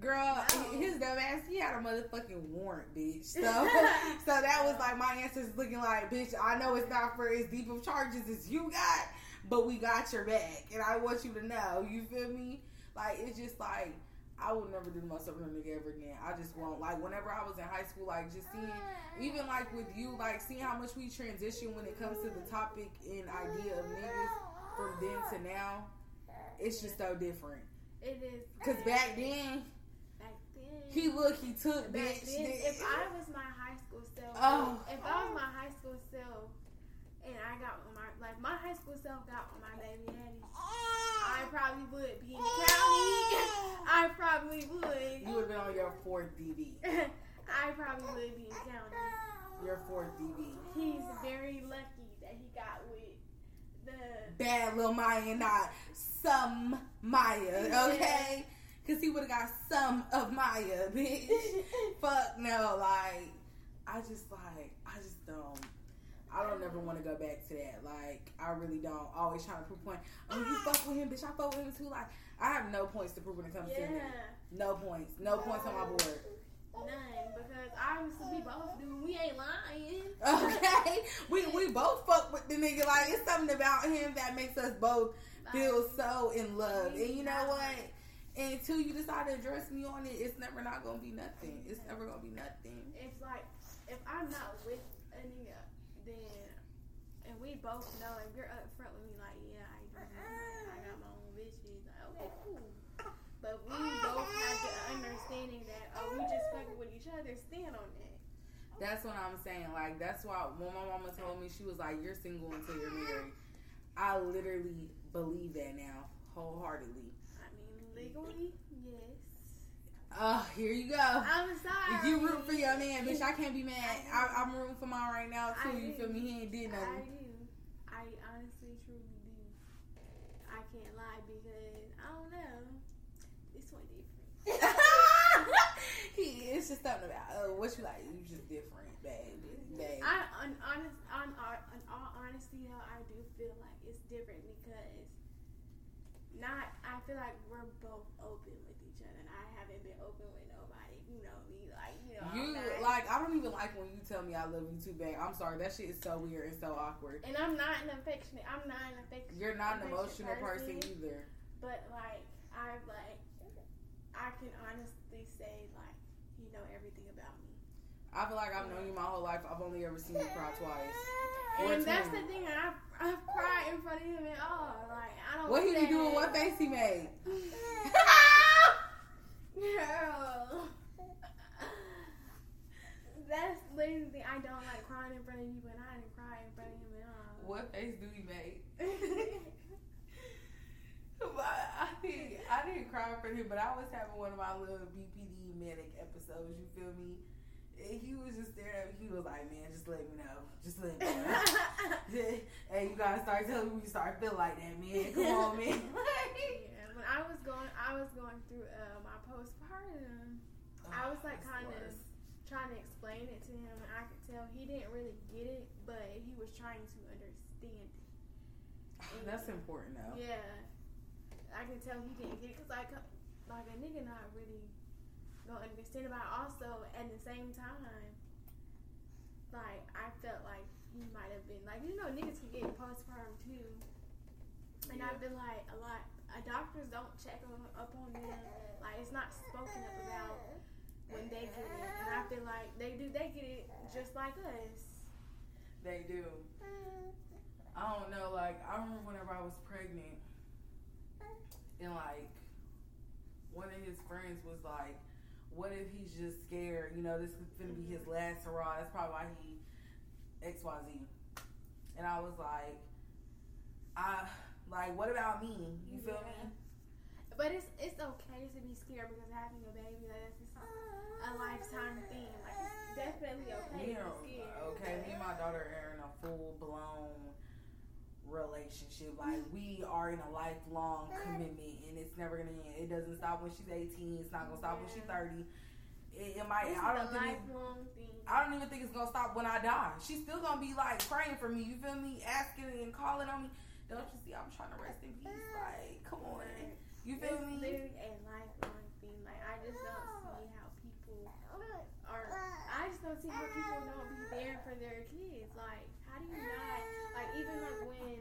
Girl, No. his dumb ass, he had a motherfucking warrant, bitch. So, *laughs* so that was like my answers looking like, bitch, I know it's not for as deep of charges as you got, but we got your back. And I want you to know, you feel me? Like, it's just like, I would never do the most of a nigga ever again. I just won't. Like, whenever I was in high school, like, just seeing, even like with you, like, seeing how much we transition when it comes to the topic and idea of niggas from then to now, it's just so different. It is. Cause back then, Back then. he look, he took, Back bitch. then, if I was my high school self, Oh. if I was my high school self, and I got with my like my high school self got with my baby daddy, I probably would be in the county. *laughs* I probably would. you would have been on your fourth DV. *laughs* I probably would be in county. Your fourth DV. He's very lucky that he got with. Bad little Maya and not some Maya, okay? Cause he would have got some of Maya, *laughs* bitch. Fuck no, like I just like I just don't. I don't ever want to go back to that. Like I really don't. Always trying to prove point. Oh, you ah. fuck with him, bitch. I fuck with him too. Like I have no points to prove when it comes to him. No points. No points on my board. None because obviously we both do. We ain't lying. *laughs* Okay, we we both fuck with the nigga. Like it's something about him that makes us both feel so in love. And you know what? Until you decide to address me on it, it's never not gonna be nothing. It's never gonna be nothing. It's like if I'm not with a nigga, then and we both know if you're upfront with me, like yeah, I do. I got my own bitches. Like okay, cool. But we both understanding that oh, we just fucking with each other. Stand on that. That's what I'm saying. Like that's why when my mama told me she was like, "You're single until you're married," I literally believe that now wholeheartedly. I mean, legally, yes. Oh, here you go. I'm sorry. If you root for your man, bitch, I can't be mad. I, I'm rooting for mine right now too. I You do. feel me? He ain't did nothing. I do. I honestly, truly do. I can't lie because I don't know. This one different. he, it's just something about oh, what you like. You just different, babe. babe. I, on, honest, on, on uh, all honesty, though, I do feel like it's different because not. I feel like we're both open with each other, and I haven't been open with nobody. You know me, like you know. You not- like I don't even like when you tell me I love you too bad. I'm sorry, that shit is so weird and so awkward. and I'm not an affectionate. I'm not an affectionate. You're not an emotional person either. But like I like I can honestly say like know everything about me. I feel like I've known you my whole life. I've only ever seen you cry twice. And that's the thing. I I cried in front of him at all. Like I don't. What did he doing? What face he made? *laughs* Girl, that's literally the I don't like crying in front of you, and I didn't cry in front of him at all. What face do he make? *laughs* but I think I didn't cry for him, but I was having one of my little BPD manic episodes. You feel me? And he was just there. He was like, "Man, just let me know. Just let me know." *laughs* hey, you gotta start telling me you start feeling like that, man. Come on, man. *laughs* yeah, when I was going, I was going through uh, my postpartum. I was like kind of trying to explain it to him, and I could tell he didn't really get it, but he was trying to understand it. And *sighs* That's important, though. Yeah, I can tell he didn't get it because like, like a nigga not really gonna understand about. Also, at the same time, like I felt like he might have been like you know niggas can get postpartum too, and Yeah. I've been like a lot. Uh, doctors don't check on, up on them. Like it's not spoken up about when they get it, and I feel like they do. They get it just like us. They do. I don't know. Like I remember whenever I was pregnant, and like one of his friends was like, "What if he's just scared? You know, this is gonna be his mm-hmm. last hurrah. That's probably why he X Y Z." And I was like, "I like, what about me? You feel Yeah. me?" But it's it's okay to be scared because having a baby like, that's a lifetime thing. Like it's definitely okay Me to be scared. okay, me and my daughter are in a full blown relationship. Like we are in a lifelong commitment, and it's never gonna end. It doesn't stop when she's eighteen. It's not gonna stop when she's thirty. It, it might. I don't think. Lifelong thing. I don't even think it's gonna stop when I die. She's still gonna be like praying for me. You feel me? Asking and calling on me. Don't you see? I'm trying to rest in peace. Like, come on. You feel it's me? literally a lifelong thing. Like I just don't see how people are. I just don't see how people don't be there for their kids. Like how do you not? Like even like when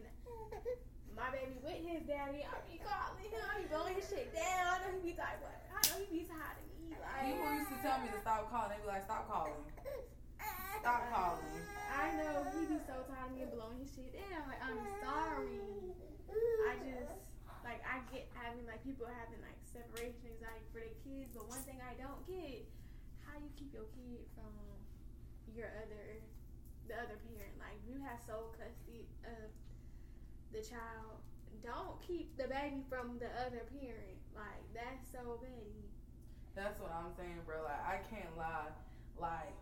my baby with his daddy, I be calling him, I be blowing his shit down. I know he be like, what? I know he be tired of me. Like People used to tell me to stop calling. They be like, stop calling. Stop calling. I know he be so tired of me blowing his shit down. I'm like I'm sorry. I just like I get having like people having like separation anxiety for their kids, but one thing I don't get how you keep your kid from your other the other parent. Like you have sole custody of the child. Don't keep the baby from the other parent. Like that's so petty. That's what I'm saying, bro. Like I can't lie. Like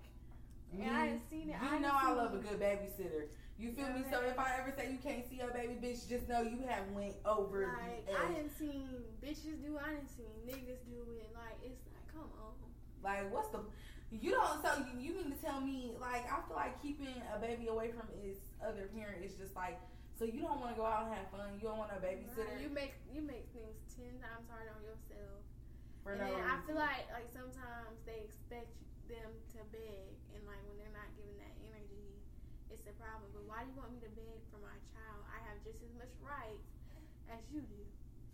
me, And I done seen it. you I know I love a good babysitter. You feel me? So if I ever say you can't see your baby, bitch, just know you have went over Like the I didn't seen bitches do. I didn't seen niggas do it. Like it's like, come on. Like what's the? You don't. So you, you mean to tell me? Like I feel like keeping a baby away from its other parent is just like. So you don't want to go out and have fun. You don't want a babysitter You make you make things ten times harder on yourself. for and no then I feel like like sometimes they expect them to beg, and like when they're not giving that energy, it's a problem. But why do you want me to beg for my child? I have just as much rights as you do.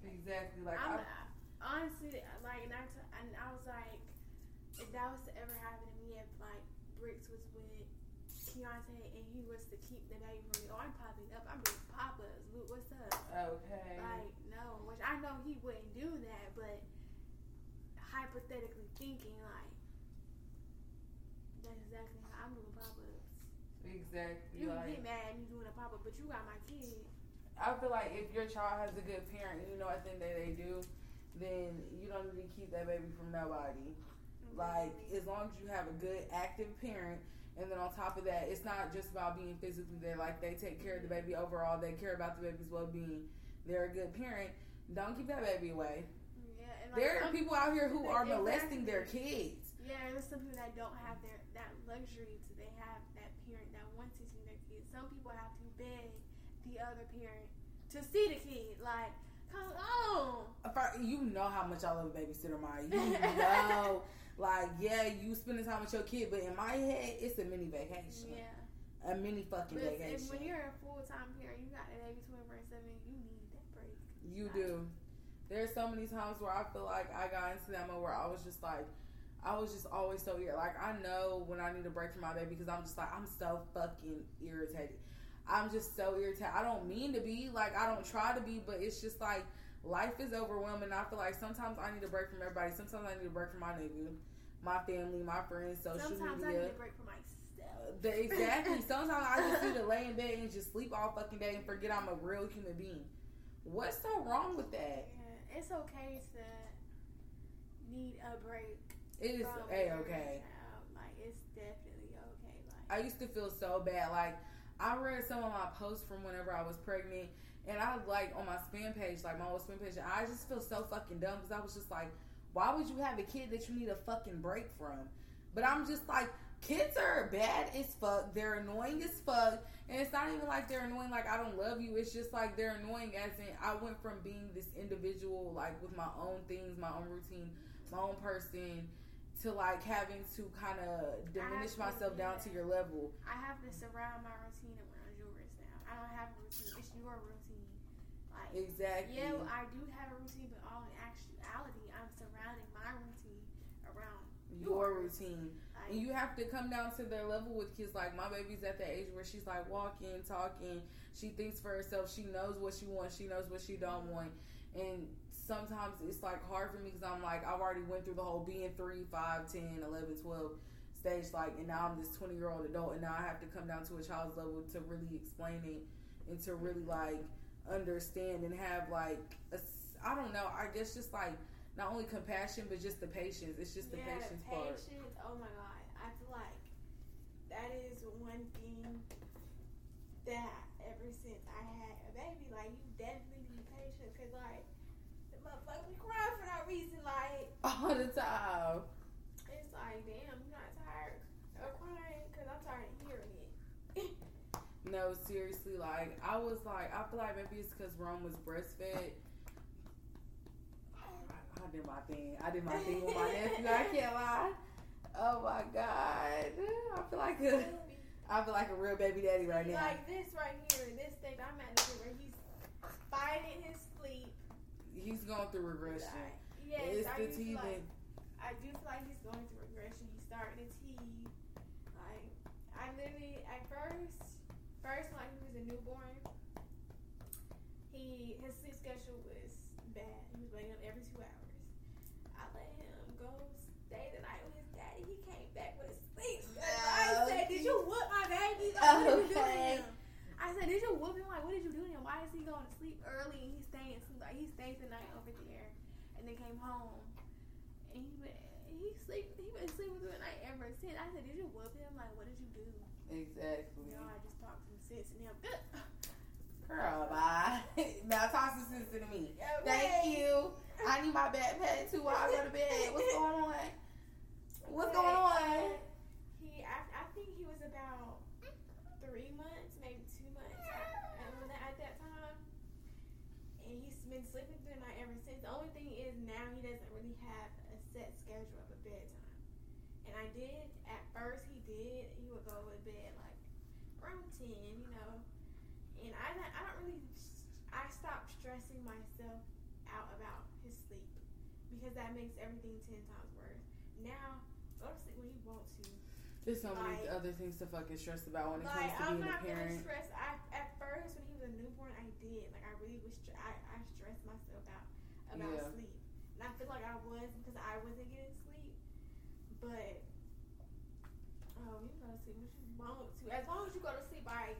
exactly like I'm I, honestly like, and I, t- and I was like, if that was to ever happen to me, if like Bricks was Keontae and he was to keep the baby from me, oh, I'm popping up. I'm bringing papas. Luke, what's up? okay. Like, no, which I know he wouldn't do that, but hypothetically thinking, like, that's exactly how I'm doing pop ups. exactly. You like, get mad at me doing a pop up, but you got my kid. I feel like if your child has a good parent, you know I think end of the day they do, then you don't need to keep that baby from nobody. Like as long as you have a good active parent, and then on top of that, it's not just about being physically there. Like they take care of the baby overall, they care about the baby's well being. They're a good parent. Don't keep that baby away. yeah, and like There are people out here who are molesting their kids. Yeah, and there's some people that don't have their that luxury to they have that parent that wants to see their kids. Some people have to beg the other parent to see the kid. Like, come on. You know how much I love a babysitter, Maya. You know, *laughs* like yeah, you spending time with your kid, but in my head, it's a mini vacation, Yeah. a mini fucking But vacation. when you're a full time parent, you got a baby twenty four seven. You need that break. You do. There's so many times where I feel like I got into that mode where I was just like, I was just always so irritated. Like I know when I need a break from my baby because I'm just like I'm so fucking irritated. I'm just so irritated. I don't mean to be like I don't try to be, but it's just like life is overwhelming. I feel like sometimes I need a break from everybody. Sometimes I need a break from my nigga, my family, my friends, social Sometimes I media. need a break from myself. The, exactly. *laughs* Sometimes I just need to lay in bed and just sleep all fucking day and forget I'm a real human being. What's so wrong with that? Yeah, it's okay to need a break. It is a okay. Like it's definitely okay. Like I used to feel so bad. Like I read some of my posts from whenever I was pregnant, and I like on my spam page, like my old spam page. I just feel so fucking dumb because I was just like, why would you have a kid that you need a fucking break from? But I'm just like, kids are bad as fuck. They're annoying as fuck. And it's not even like they're annoying like I don't love you. It's just like they're annoying as in I went from being this individual like with my own things, my own routine, my own person to like having to kind of diminish myself down to your level. I have to surround my routine around yours now. I don't have a routine. It's your routine. Like Exactly. yeah, I do have a routine, but all in actuality, I'm surrounding my routine around your yours. routine. Like, And you have to come down to their level with kids. Like my baby's at the age where she's like walking, talking. She thinks for herself. She knows what she wants. She knows what she don't mm-hmm. want. And sometimes it's like hard for me because I'm like I've already went through the whole being 3, 5, 10, 11, 12 stage. Like and now I'm this 20 year old adult, and now I have to come down to a child's level to really explain it and to really like understand and have like I don't know. I guess just like not only compassion but just the patience. It's just the yeah, patience the part. Oh my god, I feel like that is one thing that ever since I had a baby, like you definitely need patience, cause like the motherfucker be crying for no reason. Like all the time. it's like, damn, I'm not tired of crying, cause I'm tired of hearing it. *laughs* No, seriously, like I was like, I feel like maybe it's because Rome was breastfed. Oh. I, I did my thing. I did my thing with my nephew. I can't lie. Oh my god, I feel like a, *laughs* I feel like a real baby daddy right now. Like this right here, this thing I'm at the where he's fighting his sleep. He's going through regression. Like, yes, it's I the do feel like. I do feel like he's going through regression. He's starting to teeth. Like I literally at first, first when he was a newborn, he his sleep schedule was bad. He was waking up every two hours. I let him go stay the night with his daddy. He came back with a sleep schedule. I oh, said, "Did you whoop my baby? Like, what did you do to Okay. him?" I said, "Did you whoop him? Like, what did you do to him? Why is he going to sleep early? And he's staying like he stays the night over there, and then came home." And he been he sleep he been sleeping through the night ever since. I said, Did you whoop him? Like, what did you do? Exactly. Know, I just talked some sense in him. *laughs* Girl, bye. *laughs* now talk some sense to me. Okay. Thank you. I need my backpack too while I go to bed. What's *laughs* going on? What's going on? He I, I think he was about three months, maybe two months at, at at that time. And he's been sleeping through the night ever since. The only thing is now he doesn't really have a set schedule of a bedtime. And I did at first he did. He would go to bed like around ten, you know. And I don't- I don't really I stopped stressing myself out about his sleep because that makes everything ten times worse. Now go to sleep when you want to. There's so many other things to fucking stress about when it Like comes to I'm being a not gonna parent. stress. I at first when a newborn, I did. Like I really was. I I stressed myself out about Yeah. sleep, and I feel like I was because I wasn't getting sleep. But oh, you go to sleep when you want to. As long as you go to sleep by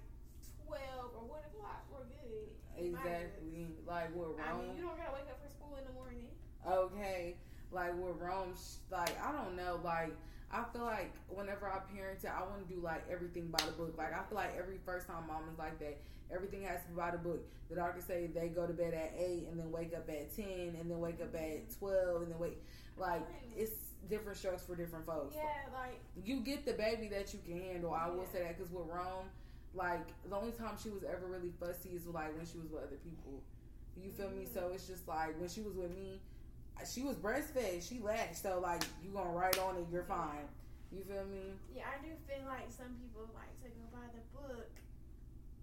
twelve or one o'clock, we're good. in my books. Exactly. Like with I Rome. mean, you don't gotta wake up for school in the morning. okay. Like Rome, sh- like I don't know. Like I feel like whenever I parented, I want to do like everything by the book. Like I feel like every first time mom is like that. Everything has to be by the book. The doctor say they go to bed at eight and then wake up at ten and then wake up at twelve and then wait. Like it's different strokes for different folks. Yeah, like you get the baby that you can handle. I will Yeah. say that because with Rome, like the only time she was ever really fussy is like when she was with other people. You feel me? Mhm. So it's just like when she was with me, she was breastfed. She latched, so like you gonna write on it, you're fine. You feel me? Yeah, I do feel like some people like to go by the book,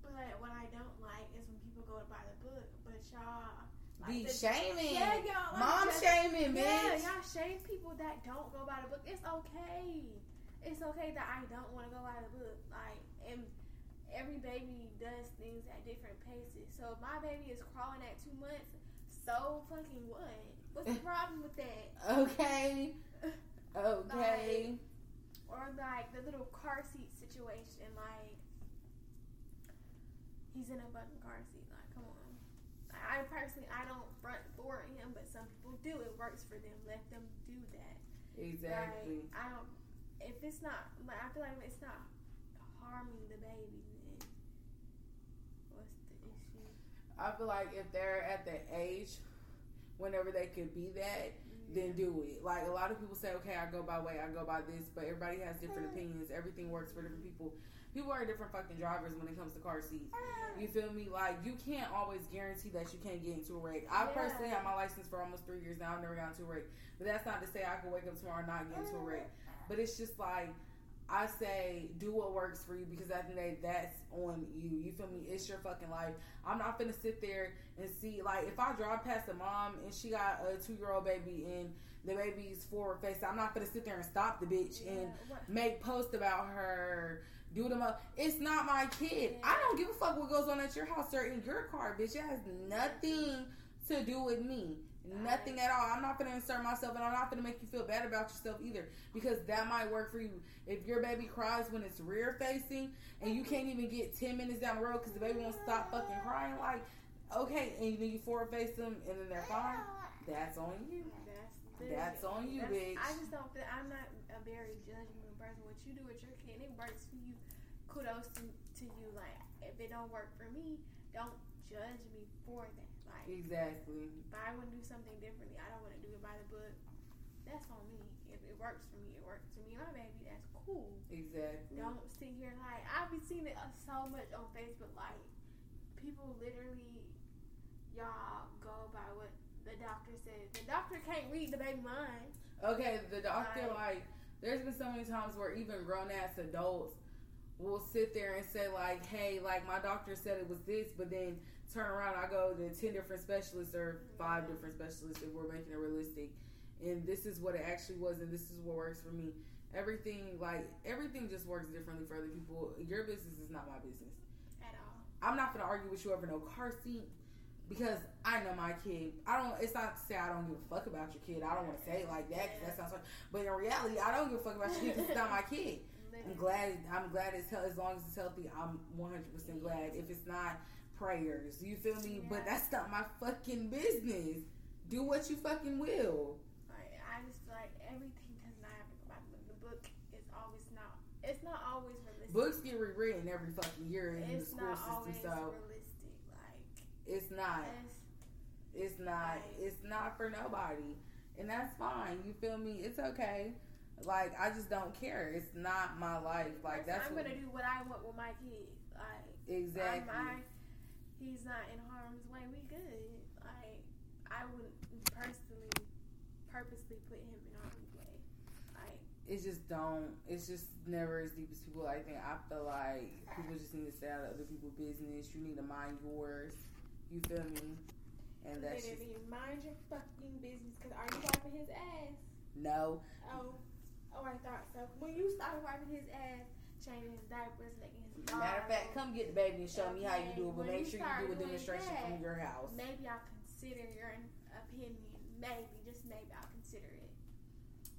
but what I don't like is when people go by the book, but y'all like Be the- shaming, Yeah, y'all like mom just- shaming, Yeah, bitch. y'all shame people that don't go by the book. It's okay. It's okay that I don't want to go by the book. Like, and every baby does things at different paces. So if my baby is crawling at two months, so fucking what? What's eh. the problem with that? Okay, *laughs* okay. Or or like the little car seat situation, like he's in a fucking car seat. Like, come on. I personally, I don't front for him, but some people do. It works for them. Let them do that. Exactly. Like, I don't. If it's not, like, I feel like if it's not harming the baby, then what's the issue? I feel like if they're at the age whenever they could be that, then do it. Like a lot of people say, okay, I go by way, I go by this, but everybody has different opinions. Everything works for different people. People are different fucking drivers when it comes to car seats. You feel me? Like you can't always guarantee that you can't get into a wreck. I Yeah. personally have my license for almost three years now. I've never gotten into a wreck, but that's not to say I could wake up tomorrow and not get into a wreck. But it's just like I say, do what works for you because at the end of the day, that's on you. You feel me? It's your fucking life. I'm not gonna sit there and see like if I drive past a mom and she got a two year old baby and the baby's forward facing, I'm not gonna sit there and stop the bitch and what- make posts about her. Do them up. It's not my kid. I don't give a fuck what goes on at your house or in your car, bitch. It has nothing to do with me. Nothing at all. I'm not gonna insert myself, and I'm not gonna make you feel bad about yourself either, because that might work for you. If your baby cries when it's rear facing, and you can't even get ten minutes down the road because the baby won't stop fucking crying, like, okay, and then you forward face them, and then they're fine. That's on you. That's That's on you, That's- bitch. I just don't feel. I'm not a very judgmental person. What you do with your kid, it works for you. Kudos to, to you. Like if it don't work for me, don't judge me for that. Like Exactly. if I want to do something differently, I don't want to do it by the book. That's on me. If it works for me, it works for me. My baby, that's cool. Exactly. Don't sit here like I've been seeing it uh, so much on Facebook. Like people literally, y'all go by what the doctor says. The doctor can't read the baby mind. Okay, the doctor Right. like there's been so many times where even grown ass adults will sit there and say like, "Hey, like my doctor said it was this," but then turn around, I go to ten different specialists or five different specialists if we're making it realistic, and this is what it actually was, and this is what works for me. Everything like everything just works differently for other people. Your business is not my business. At all. I'm not gonna argue with you over no car seat because I know my kid. I don't. It's not to say I don't give a fuck about your kid. I don't want to say it like that 'cause that sounds. Like, but in reality, I don't give a fuck about your kid it's not my kid. I'm glad. I'm glad it's healthy. As long as it's healthy, I'm 100 percent glad. If it's not, prayers. You feel me? But that's not my fucking business. Do what you fucking will. Like I just feel like everything does not have to go by the book. The book is always not. It's not always realistic. Books get rewritten every fucking year in the It's school not system, always so realistic. Like it's not. it's, It's not. Right. It's not for nobody, and that's fine. You feel me? It's okay. Like I just don't care. It's not my life. Like that's I'm what, gonna do what I want with my kid. Like exactly. I, he's not in harm's way. We good. Like I wouldn't personally, purposely put him in harm's way. Like It's just don't. It's just never as deep as people. I think I feel like people just need to stay out of other people's business. You need to mind yours. You feel me? And that's just mind your fucking business. Cause are you wiping his ass? no. Oh, oh, I thought so. When you started wiping his ass, changing his diapers, making his Matter of fact, come get the baby and show me how you do it. But When make sure you do a demonstration that, from your house. maybe I'll consider your opinion. Maybe, just maybe I'll consider it.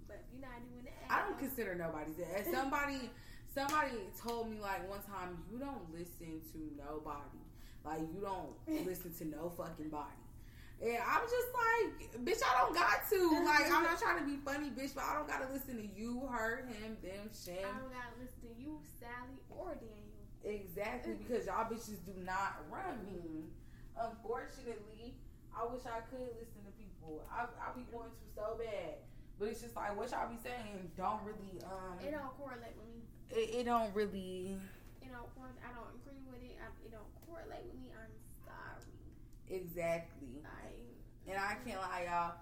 But you're not doing that, I don't consider nobody's as somebody somebody told me like one time you don't listen to nobody like you don't *laughs* listen to no fucking body and I'm just like bitch I don't got to like I'm not trying to be funny bitch but I don't gotta listen to you her him them shit. I don't gotta listen to you, Sally, or Daniel. exactly *laughs* because y'all bitches do not run me unfortunately I wish I could listen to people I, I be going to so bad but it's just like what y'all be saying don't really um It don't correlate with me. it, it don't really It don't. I don't agree with it. I, it don't correlate with me. I'm. Exactly I. and i can't lie y'all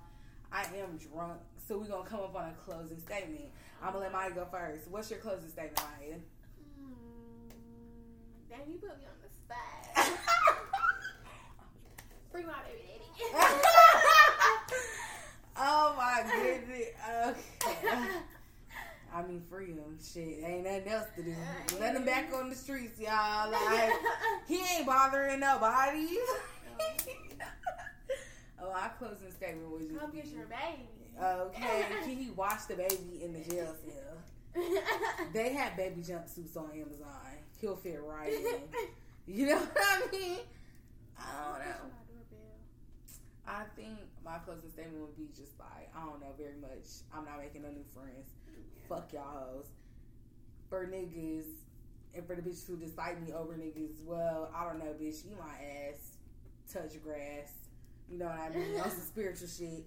i am drunk so we're gonna come up on a closing statement i'm gonna let maya go first what's your closing statement maya Mm, damn, you put me on the spot. *laughs* Free my baby daddy. *laughs* oh my goodness okay I mean, free him. Shit, ain't nothing else to do. Let him back on the streets, y'all. Like, he ain't bothering nobody. *laughs* *laughs* oh, our closing statement was just Come get your baby. Okay, can he watch the baby in the jail cell? *laughs* They had baby jumpsuits on Amazon. He'll fit right in. You know what I mean? I don't know. I think my closing statement would be just like, I don't know very much. I'm not making no new friends. Fuck y'all hoes. For niggas, and for the bitches who dislike me over niggas, well, I don't know, bitch. You my ass. Touch grass. You know what I mean? On some spiritual shit.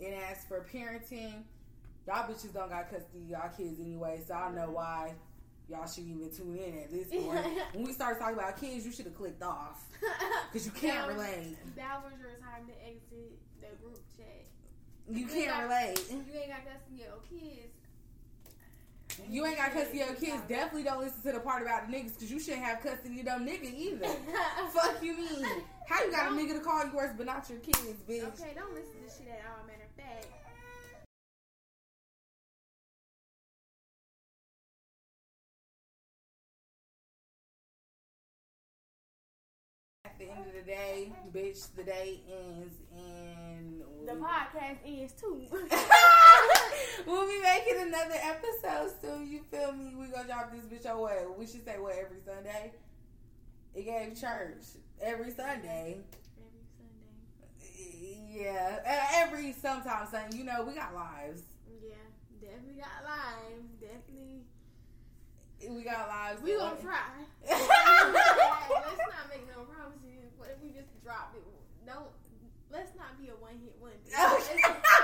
And as for parenting, y'all bitches don't got custody of y'all kids anyway, so I don't know why y'all should even tune in at this *laughs* point. when we start talking about kids, you should have clicked off. *laughs* Because you can't was- relate. That was your time to exit the group chat. You You can't got- relate. You ain't got custody of your kids. You ain't got custody of your kids. Definitely don't listen to the part about the niggas because you shouldn't have custody of them nigga either. *laughs* Fuck you mean? How you got a nigga to call you worse but not your kids, bitch? Okay, don't listen to shit at all. Matter of fact, end of the day, bitch, the day ends and the podcast ends too. *laughs* *laughs* we'll be making another episode soon. You feel me? We gonna drop this bitch away. We should say what every Sunday. It gave church every Sunday. Every Sunday. Yeah, every sometimes Sunday. You know, we got lives. Yeah, definitely got lives. Definitely. We got lives. We gonna try. *laughs* let's not make no promises. What if we just drop it? Don't. Let's not be a one hit wonder. *laughs* Okay.